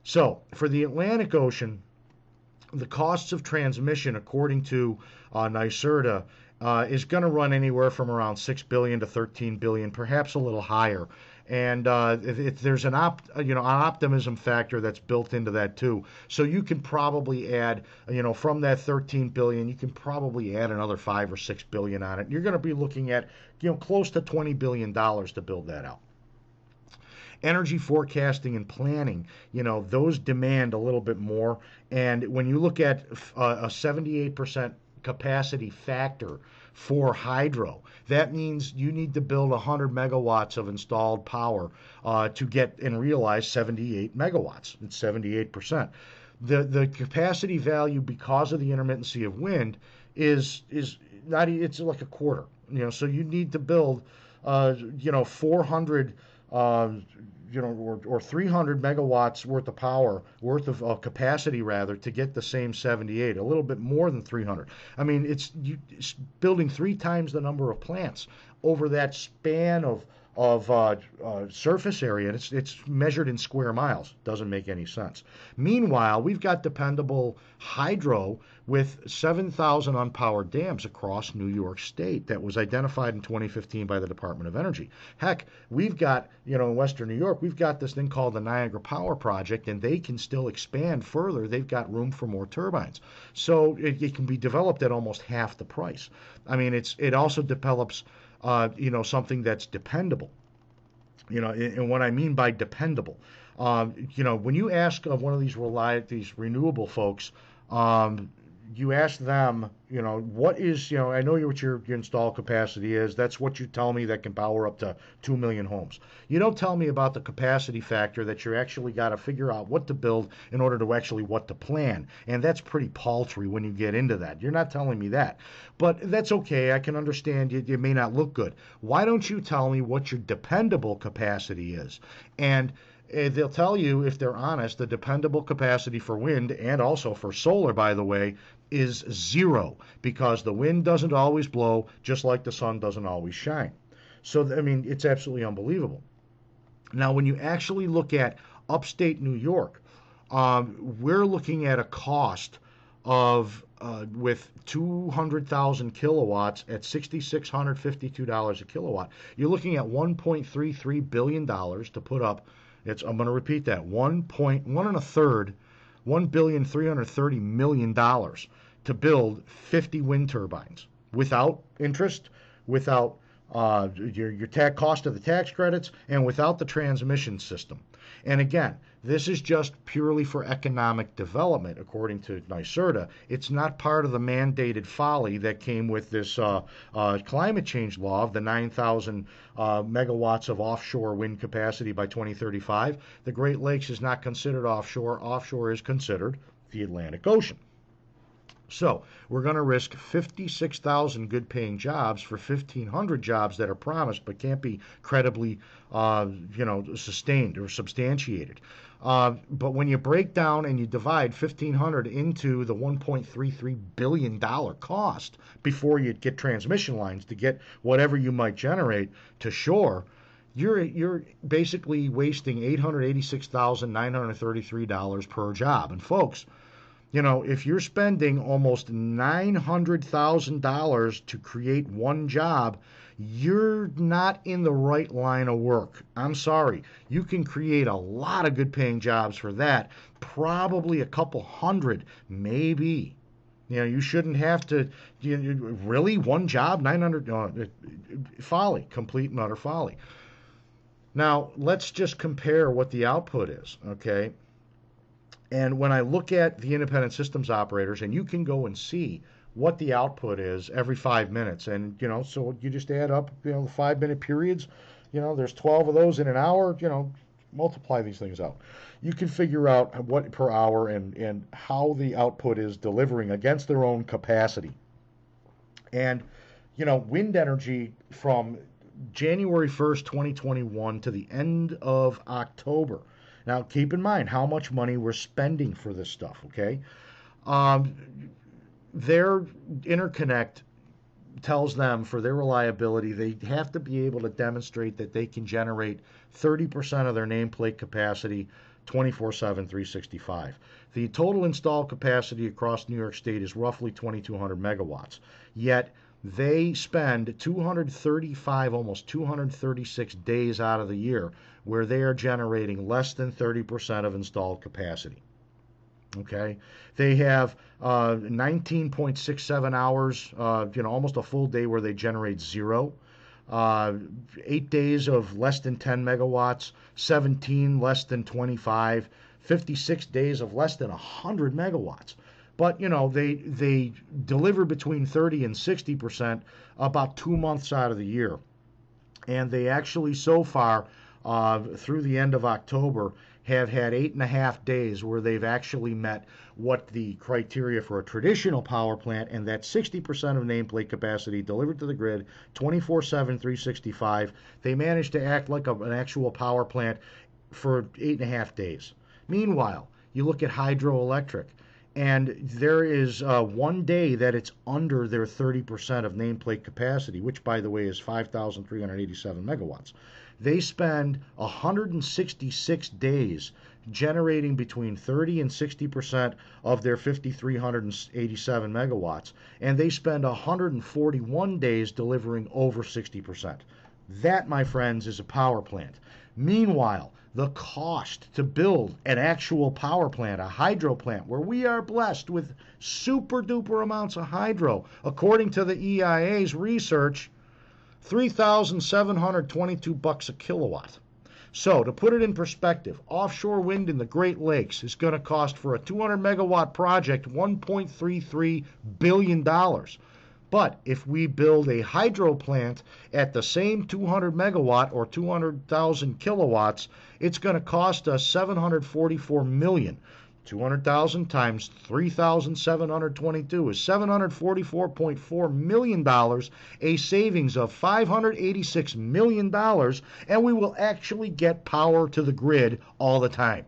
So for the Atlantic Ocean, the costs of transmission, according to uh, NYSERDA, uh, is going to run anywhere from around 6 billion to 13 billion, perhaps a little higher. And uh, if, if there's an op, you know, an optimism factor that's built into that too. So you can probably add, you know, from that 13 billion, you can probably add another five or six billion on it. You're going to be looking at, you know, close to 20 billion dollars to build that out energy forecasting and planning, you know, those demand a little bit more. And when you look at uh, a 78% capacity factor for hydro, that means you need to build 100 megawatts of installed power uh, to get and realize 78 megawatts. It's 78%. The, the capacity value because of the intermittency of wind is is not it's like a quarter you know so you need to build uh, you know 400 uh, you know, or, or 300 megawatts worth of power, worth of uh, capacity rather, to get the same 78, a little bit more than 300. I mean, it's, you, it's building three times the number of plants over that span of of uh, uh, surface area, and it's, it's measured in square miles. Doesn't make any sense. Meanwhile, we've got dependable hydro with 7,000 unpowered dams across New York State that was identified in 2015 by the Department of Energy. Heck, we've got, you know, in Western New York, we've got this thing called the Niagara Power Project, and they can still expand further. They've got room for more turbines. So it, it can be developed at almost half the price. I mean, it's it also develops uh, you know, something that's dependable. You know, and what I mean by dependable, um, you know, when you ask of one of these rely these renewable folks, um, you ask them, you know, what is, you know, I know what your, your install capacity is. That's what you tell me that can power up to 2 million homes. You don't tell me about the capacity factor that you actually got to figure out what to build in order to actually what to plan. And that's pretty paltry when you get into that. You're not telling me that. But that's okay. I can understand it, it may not look good. Why don't you tell me what your dependable capacity is? And they'll tell you, if they're honest, the dependable capacity for wind and also for solar, by the way, is zero because the wind doesn't always blow, just like the sun doesn't always shine. So, I mean, it's absolutely unbelievable. Now, when you actually look at upstate New York, um, we're looking at a cost of uh, with 200,000 kilowatts at $6,652 a kilowatt. You're looking at 1.33 billion dollars to put up. It's I'm going to repeat that one point one and a third one billion three hundred thirty million dollars to build 50 wind turbines without interest, without uh, your, your tax cost of the tax credits, and without the transmission system. And again, this is just purely for economic development, according to NYSERDA. It's not part of the mandated folly that came with this uh, uh, climate change law of the 9,000 uh, megawatts of offshore wind capacity by 2035. The Great Lakes is not considered offshore. Offshore is considered the Atlantic Ocean. So we're going to risk 56,000 good paying jobs for 1,500 jobs that are promised but can't be credibly, uh, you know, sustained or substantiated. Uh, but when you break down and you divide 1,500 into the 1.33 billion dollar cost before you get transmission lines to get whatever you might generate to shore, you're you're basically wasting $886,933 per job. And folks, you know, if you're spending almost $900,000 to create one job, you're not in the right line of work. I'm sorry. You can create a lot of good paying jobs for that, probably a couple hundred, maybe. You know, you shouldn't have to. You, really, one job, 900. Uh, folly, complete and utter folly. Now, let's just compare what the output is, okay? And when I look at the independent systems operators, and you can go and see what the output is every five minutes, and you know, so you just add up, you know, the five minute periods. You know, there's 12 of those in an hour. You know, multiply these things out. You can figure out what per hour and, and how the output is delivering against their own capacity. And, you know, wind energy from January 1st, 2021 to the end of October. Now, keep in mind how much money we're spending for this stuff, okay? Um, their interconnect tells them for their reliability, they have to be able to demonstrate that they can generate 30% of their nameplate capacity 24 7, 365. The total installed capacity across New York State is roughly 2,200 megawatts. Yet they spend 235, almost 236 days out of the year where they are generating less than 30% of installed capacity. Okay, they have uh, 19.67 hours, uh, you know, almost a full day where they generate zero. Uh, eight days of less than 10 megawatts, 17 less than 25, 56 days of less than 100 megawatts. But you know they they deliver between 30 and 60 percent about two months out of the year, and they actually so far uh, through the end of October have had eight and a half days where they've actually met what the criteria for a traditional power plant, and that's 60% of nameplate capacity delivered to the grid 24 7, 365. They managed to act like a, an actual power plant for eight and a half days. Meanwhile, you look at hydroelectric and there is uh, one day that it's under their 30% of nameplate capacity, which, by the way, is 5,387 megawatts. They spend 166 days generating between 30 and 60% of their 5,387 megawatts, and they spend 141 days delivering over 60%. That, my friends, is a power plant. Meanwhile, the cost to build an actual power plant, a hydro plant, where we are blessed with super duper amounts of hydro, according to the EIA's research, 3,722 bucks a kilowatt. So, to put it in perspective, offshore wind in the Great Lakes is going to cost for a 200 megawatt project 1.33 billion dollars. But if we build a hydro plant at the same 200 megawatt or 200,000 kilowatts, it's going to cost us 744 million. 200,000 times 3,722 is $744.4 million, a savings of $586 million, and we will actually get power to the grid all the time.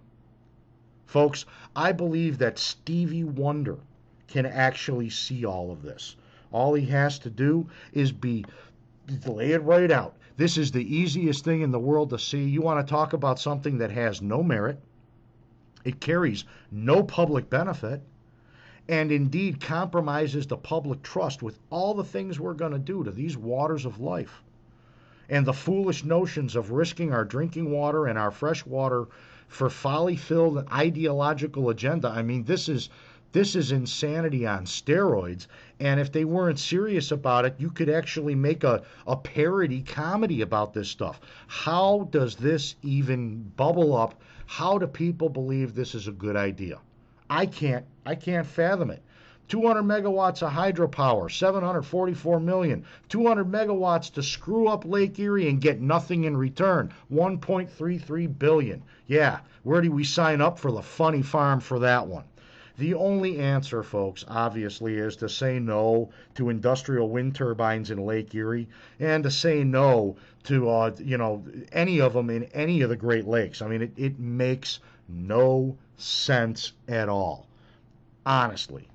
Folks, I believe that Stevie Wonder can actually see all of this. All he has to do is be lay it right out. This is the easiest thing in the world to see. You want to talk about something that has no merit, it carries no public benefit, and indeed compromises the public trust with all the things we're going to do to these waters of life. And the foolish notions of risking our drinking water and our fresh water for folly filled ideological agenda. I mean, this is this is insanity on steroids. And if they weren't serious about it, you could actually make a, a parody comedy about this stuff. How does this even bubble up? How do people believe this is a good idea? I can't I can't fathom it. 200 megawatts of hydropower, 744 million. 200 megawatts to screw up Lake Erie and get nothing in return, 1.33 billion. Yeah, where do we sign up for the funny farm for that one? The only answer, folks, obviously, is to say no to industrial wind turbines in Lake Erie and to say no to, uh, you know, any of them in any of the Great Lakes. I mean, it, it makes no sense at all, honestly.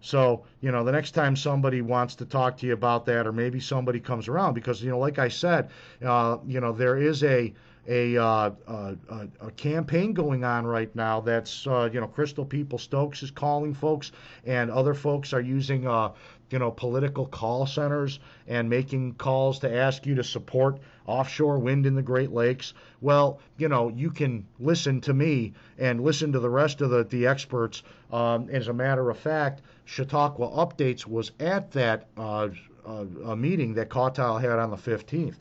So, you know, the next time somebody wants to talk to you about that, or maybe somebody comes around, because, you know, like I said, uh, you know, there is a, a, uh, a, a, campaign going on right now that's, uh, you know, Crystal Peoples-Stokes is calling folks, and other folks are using, uh, you know, political call centers and making calls to ask you to support offshore wind in the Great Lakes. Well, you know, you can listen to me and listen to the rest of the, the experts. Um, as a matter of fact, Chautauqua Updates was at that uh, uh, meeting that Kautile had on the 15th.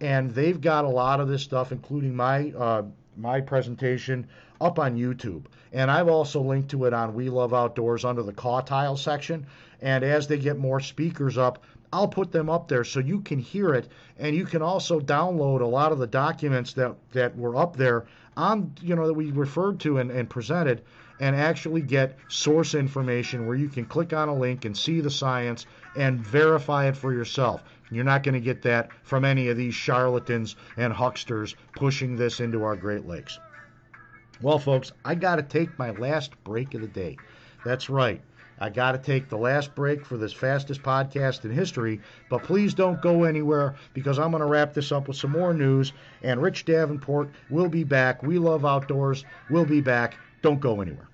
And they've got a lot of this stuff, including my uh, my presentation, up on YouTube. And I've also linked to it on We Love Outdoors under the Kautile section. And as they get more speakers up, I'll put them up there so you can hear it. And you can also download a lot of the documents that, that were up there on, you know, that we referred to and, and presented and actually get source information where you can click on a link and see the science and verify it for yourself. You're not going to get that from any of these charlatans and hucksters pushing this into our Great Lakes. Well, folks, I got to take my last break of the day. That's right. I got to take the last break for this fastest podcast in history, but please don't go anywhere because I'm going to wrap this up with some more news. And Rich Davenport will be back. We love outdoors. We'll be back. Don't go anywhere.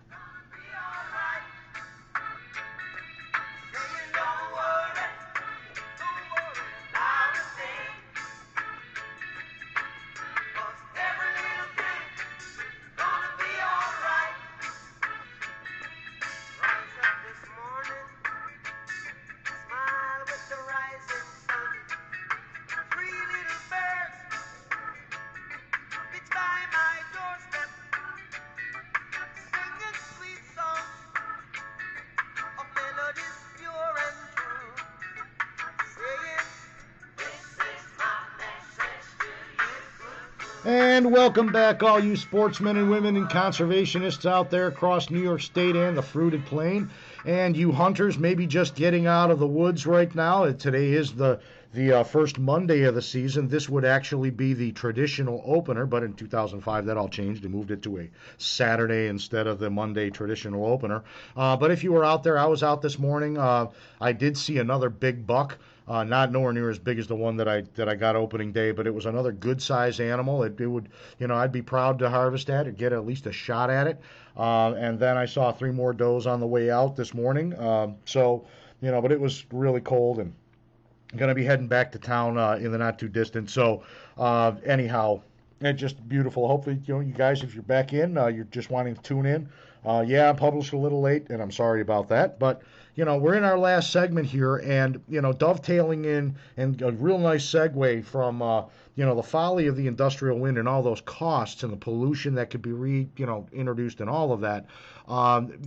Welcome back, all you sportsmen and women and conservationists out there across New York State and the fruited plain. And you hunters, maybe just getting out of the woods right now. Today is the the uh, first Monday of the season. This would actually be the traditional opener, but in 2005 that all changed. They moved it to a Saturday instead of the Monday traditional opener. Uh, but if you were out there, I was out this morning. Uh, I did see another big buck. Uh, not nowhere near as big as the one that I that I got opening day, but it was another good size animal. It, it would, you know, I'd be proud to harvest at it, get at least a shot at it. Uh, and then I saw three more does on the way out this morning. Um, so, you know, but it was really cold and going to be heading back to town uh, in the not too distant. So, uh, anyhow, it's just beautiful. Hopefully, you know, you guys, if you're back in, uh, you're just wanting to tune in. Uh, yeah, I published a little late, and I'm sorry about that. But you know, we're in our last segment here, and you know, dovetailing in and a real nice segue from uh, you know the folly of the industrial wind and all those costs and the pollution that could be re you know introduced and all of that. Um,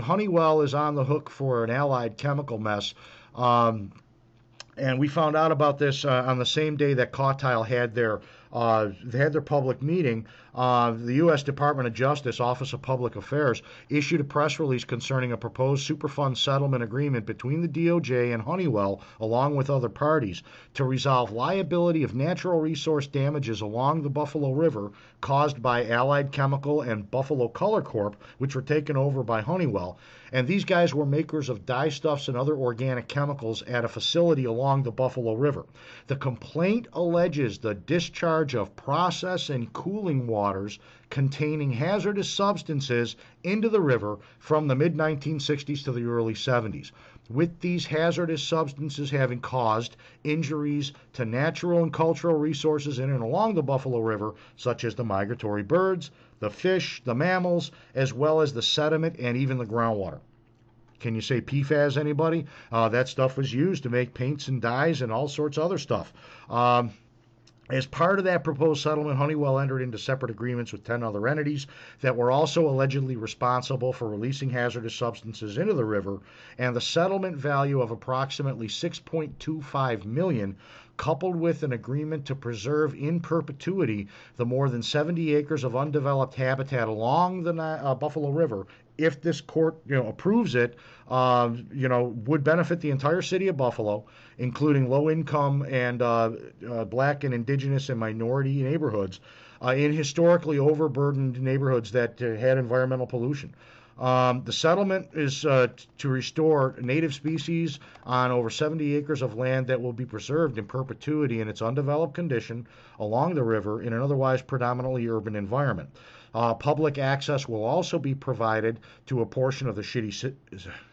Honeywell is on the hook for an allied chemical mess. Um, and we found out about this uh, on the same day that Kautile had their uh, they had their public meeting. Uh, the U.S. Department of Justice Office of Public Affairs issued a press release concerning a proposed Superfund settlement agreement between the DOJ and Honeywell, along with other parties, to resolve liability of natural resource damages along the Buffalo River caused by Allied Chemical and Buffalo Color Corp, which were taken over by Honeywell. And these guys were makers of dyestuffs and other organic chemicals at a facility along the Buffalo River. The complaint alleges the discharge of process and cooling waters containing hazardous substances into the river from the mid 1960s to the early 70s with these hazardous substances having caused injuries to natural and cultural resources in and along the Buffalo River, such as the migratory birds, the fish, the mammals, as well as the sediment and even the groundwater. Can you say PFAS, anybody? Uh, that stuff was used to make paints and dyes and all sorts of other stuff. Um, as part of that proposed settlement, Honeywell entered into separate agreements with 10 other entities that were also allegedly responsible for releasing hazardous substances into the river, and the settlement value of approximately 6.25 million coupled with an agreement to preserve in perpetuity the more than 70 acres of undeveloped habitat along the uh, Buffalo River if this court you know approves it, uh, you know would benefit the entire city of Buffalo, including low income and uh, uh, black and indigenous and minority neighborhoods, uh, in historically overburdened neighborhoods that uh, had environmental pollution. Um, the settlement is uh, to restore native species on over 70 acres of land that will be preserved in perpetuity in its undeveloped condition along the river in an otherwise predominantly urban environment. Uh, public access will also be provided to a portion of the city,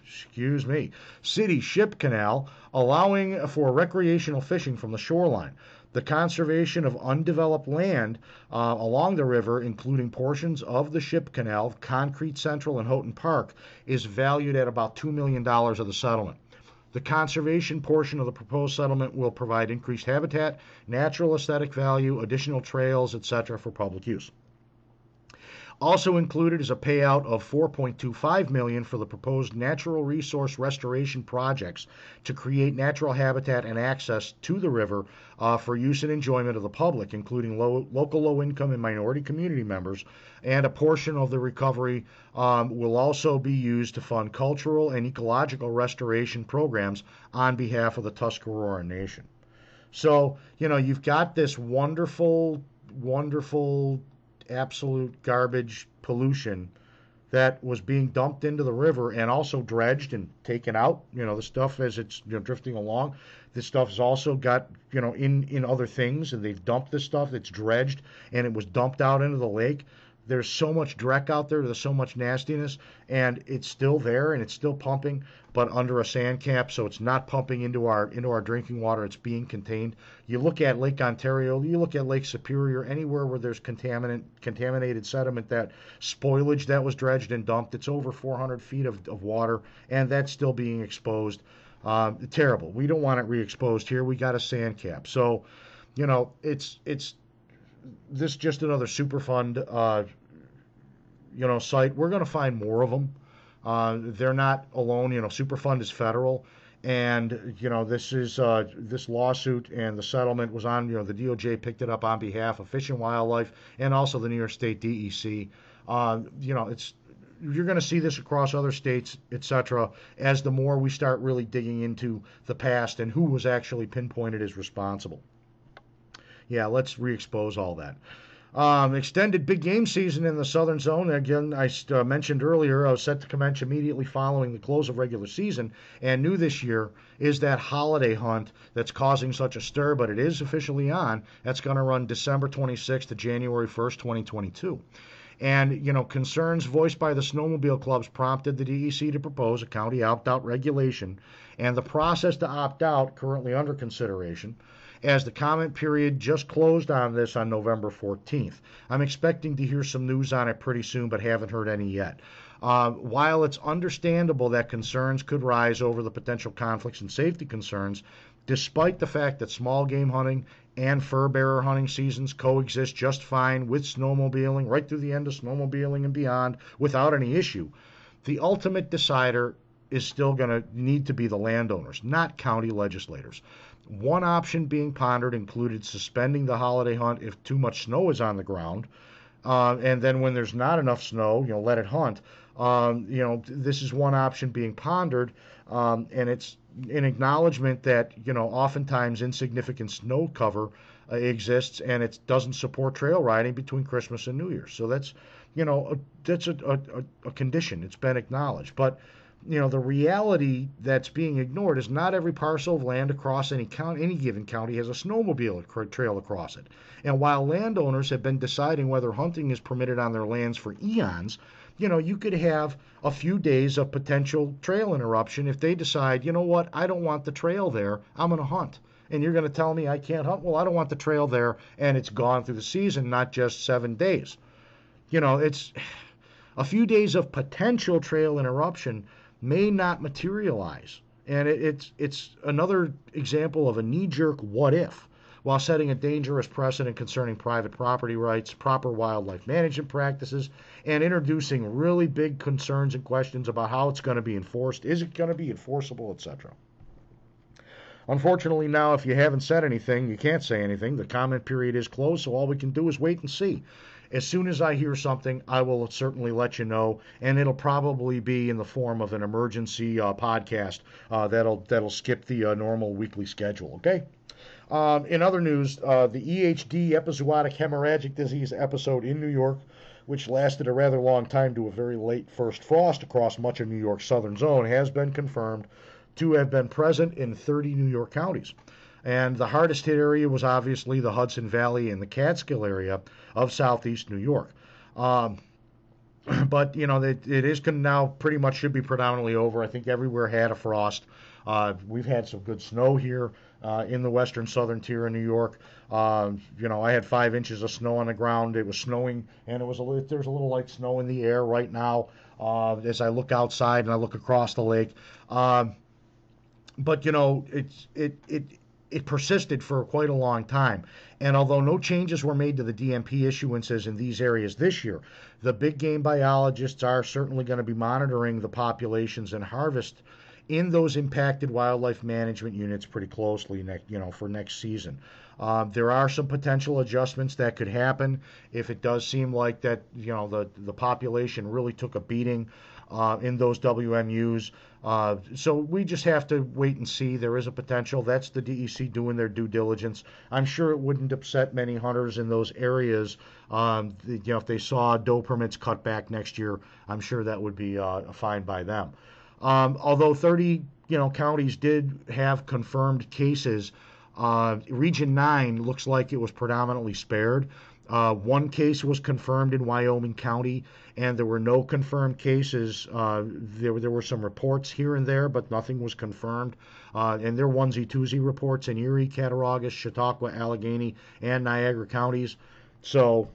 excuse me, city ship canal, allowing for recreational fishing from the shoreline the conservation of undeveloped land uh, along the river, including portions of the Ship Canal, Concrete Central, and Houghton Park, is valued at about $2 million of the settlement. The conservation portion of the proposed settlement will provide increased habitat, natural aesthetic value, additional trails, etc. for public use. Also included is a payout of 4.25 million for the proposed natural resource restoration projects to create natural habitat and access to the river uh, for use and enjoyment of the public, including low, local low income and minority community members. And a portion of the recovery um, will also be used to fund cultural and ecological restoration programs on behalf of the Tuscarora Nation. So, you know, you've got this wonderful, wonderful absolute garbage pollution that was being dumped into the river and also dredged and taken out. You know, the stuff as it's you know, drifting along. This stuff has also got you know in in other things, and they've dumped this stuff that's dredged and it was dumped out into the lake. There's so much dreck out there. There's so much nastiness, and it's still there and it's still pumping, but under a sand cap, so it's not pumping into our into our drinking water. It's being contained. You look at Lake Ontario, you look at Lake Superior, anywhere where there's contaminant contaminated sediment, that spoilage that was dredged and dumped, it's over 400 feet of, of water, and that's still being exposed. Um, terrible. We don't want it re-exposed here. We got a sand cap, so you know it's it's this just another Superfund, uh, you know, site. We're going to find more of them. Uh, they're not alone. You know, Superfund is federal, and you know this is uh, this lawsuit and the settlement was on. You know, the DOJ picked it up on behalf of Fish and Wildlife and also the New York State DEC. Uh, you know, it's you're going to see this across other states, etc. As the more we start really digging into the past and who was actually pinpointed as responsible yeah, let's re-expose all that. Um, extended big game season in the Southern Zone. Again, I uh, mentioned earlier, I was set to commence immediately following the close of regular season. And new this year is that holiday hunt that's causing such a stir, but it is officially on. That's going to run December 26th to January 1st, 2022. And, you know, concerns voiced by the snowmobile clubs prompted the DEC to propose a county opt out regulation. And the process to opt out, currently under consideration, as the comment period just closed on this on November 14th. I'm expecting to hear some news on it pretty soon, but haven't heard any yet. Uh, while it's understandable that concerns could rise over the potential conflicts and safety concerns, despite the fact that small game hunting and fur bearer hunting seasons coexist just fine with snowmobiling right through the end of snowmobiling and beyond without any issue, the ultimate decider is still going to need to be the landowners, not county legislators. One option being pondered included suspending the holiday hunt if too much snow is on the ground. Uh, and then when there's not enough snow, you know, let it hunt. Um, you know, this is one option being pondered, um, and it's an acknowledgement that you know oftentimes insignificant snow cover uh, exists, and it doesn't support trail riding between Christmas and New Year's. So that's you know a, that's a, a, a condition. It's been acknowledged, but you know the reality that's being ignored is not every parcel of land across any county, any given county has a snowmobile trail across it. And while landowners have been deciding whether hunting is permitted on their lands for eons, you know, you could have a few days of potential trail interruption if they decide, you know what, I don't want the trail there, I'm going to hunt. And you're going to tell me I can't hunt? Well, I don't want the trail there, and it's gone through the season, not just seven days. You know, it's a few days of potential trail interruption may not materialize. And it, it's it's another example of a knee-jerk what if, while setting a dangerous precedent concerning private property rights, proper wildlife management practices, and introducing really big concerns and questions about how it's going to be enforced. Is it going to be enforceable, etc. Unfortunately, now, if you haven't said anything, you can't say anything. The comment period is closed, so all we can do is wait and see. As soon as I hear something, I will certainly let you know, and it'll probably be in the form of an emergency uh, podcast uh, that'll that'll skip the uh, normal weekly schedule. Okay. Um, in other news, uh, the EHD epizootic hemorrhagic disease episode in New York which lasted a rather long time to a very late first frost across much of New York's southern zone, has been confirmed to have been present in 30 New York counties. And the hardest hit area was obviously the Hudson Valley and the Catskill area of southeast New York. Um, but you know it, it is now pretty much should be predominantly over. I think everywhere had a frost. Uh, we've had some good snow here uh, in the western southern tier of New York. Uh, you know, I had five inches of snow on the ground. It was snowing, and it was a little, there's a little light snow in the air right now uh, as I look outside and I look across the lake. Um, but you know, it's it it it persisted for quite a long time. And although no changes were made to the DMP issuances in these areas this year, the big game biologists are certainly going to be monitoring the populations and harvest in those impacted wildlife management units pretty closely next, you know, for next season. Uh, there are some potential adjustments that could happen if it does seem like that, you know, the the population really took a beating uh, in those WMUs. Uh, so we just have to wait and see. There is a potential. That's the DEC doing their due diligence. I'm sure it wouldn't upset many hunters in those areas. Um, you know, if they saw doe permits cut back next year, I'm sure that would be uh, fine by them. Um, although 30 you know counties did have confirmed cases, uh, Region 9 looks like it was predominantly spared. Uh, one case was confirmed in Wyoming County, and there were no confirmed cases. Uh, there, there were some reports here and there, but nothing was confirmed. Uh, and they're onesie twosie reports in Erie, Cattaraugus, Chautauqua, Allegany, and Niagara counties. So,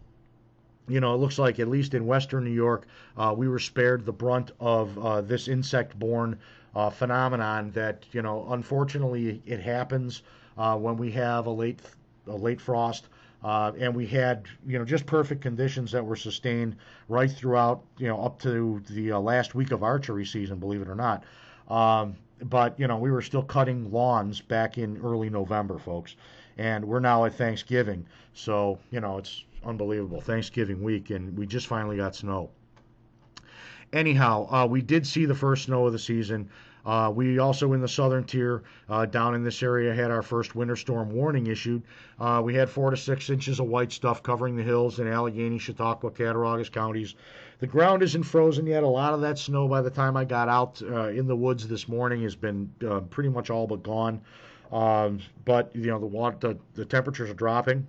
you know, it looks like at least in western New York, uh, we were spared the brunt of uh, this insect borne uh, phenomenon that, you know, unfortunately it happens when we have a late, a late frost. Uh, and we had you know just perfect conditions that were sustained right throughout you know up to the uh, last week of archery season, believe it or not. Um, but you know we were still cutting lawns back in early November, folks, and we're now at Thanksgiving, so you know it's unbelievable Thanksgiving week, and we just finally got snow. Anyhow, uh, we did see the first snow of the season. Uh, we also in the southern tier uh, down in this area had our first winter storm warning issued. Uh, we had four to six inches of white stuff covering the hills in Allegany, Chautauqua, Cattaraugus counties. The ground isn't frozen yet. A lot of that snow by the time I got out uh, in the woods this morning has been uh, pretty much all but gone. Um, but you know the water, the, the temperatures are dropping.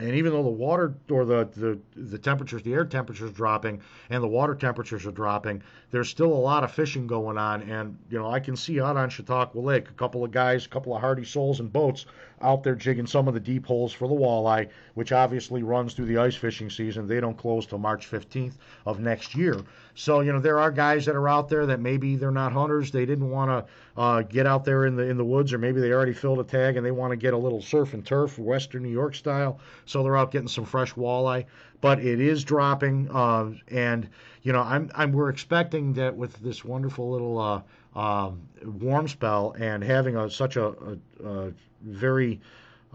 And even though the water or the, the, the temperatures, the air temperatures dropping and the water temperatures are dropping, there's still a lot of fishing going on. And, you know, I can see out on Chautauqua Lake a couple of guys, a couple of hardy souls and boats out there jigging some of the deep holes for the walleye, which obviously runs through the ice fishing season. They don't close till March 15th of next year. So, you know, there are guys that are out there that maybe they're not hunters. They didn't want to uh, get out there in the in the woods, or maybe they already filled a tag and they want to get a little surf and turf, Western New York style. So they're out getting some fresh walleye. But it is dropping, uh, and you know, I'm, I'm we're expecting that with this wonderful little uh, um, warm spell and having a, such a, a, a very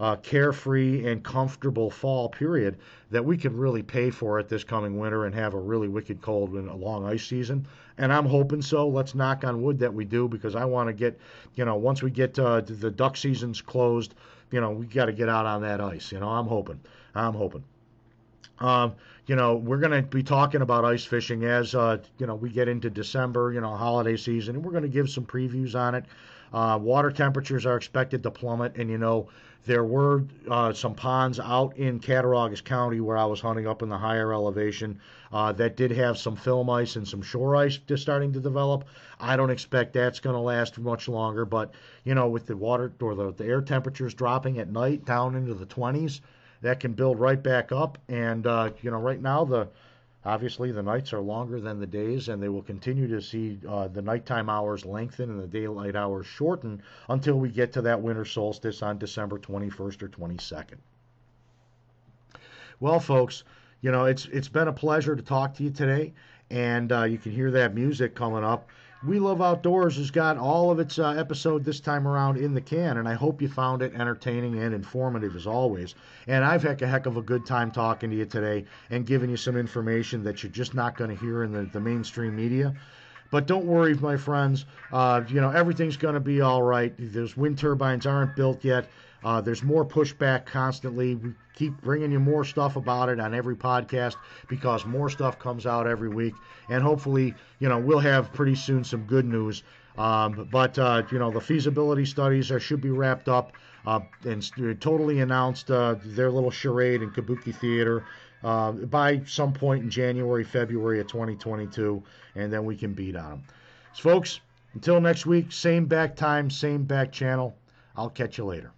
uh, carefree and comfortable fall period that we can really pay for it this coming winter and have a really wicked cold and a long ice season. And I'm hoping so. Let's knock on wood that we do because I want to get, you know, once we get uh, the duck season's closed, you know, we got to get out on that ice. You know, I'm hoping. I'm hoping. Um, you know, we're going to be talking about ice fishing as, uh, you know, we get into December, you know, holiday season, and we're going to give some previews on it. Uh, water temperatures are expected to plummet, and, you know, there were uh, some ponds out in Cattaraugus County where I was hunting up in the higher elevation uh, that did have some film ice and some shore ice just starting to develop. I don't expect that's going to last much longer, but, you know, with the water or the, the air temperatures dropping at night down into the 20s, that can build right back up. And uh, you know, right now the obviously the nights are longer than the days, and they will continue to see uh, the nighttime hours lengthen and the daylight hours shorten until we get to that winter solstice on December 21st or 22nd. Well, folks, you know it's it's been a pleasure to talk to you today, and uh, you can hear that music coming up. We Love Outdoors has got all of its uh, episode this time around in the can, and I hope you found it entertaining and informative as always. And I've had a heck of a good time talking to you today and giving you some information that you're just not going to hear in the, the mainstream media. But don't worry, my friends. Uh, you know everything's going to be all right. Those wind turbines aren't built yet. Uh, there's more pushback constantly. We keep bringing you more stuff about it on every podcast because more stuff comes out every week. And hopefully, you know, we'll have pretty soon some good news. Um, but, uh, you know, the feasibility studies are, should be wrapped up uh, and totally announced uh, their little charade in Kabuki Theater. Uh, by some point in January, February of 2022, and then we can beat on them. So folks, until next week, same back time, same back channel. I'll catch you later.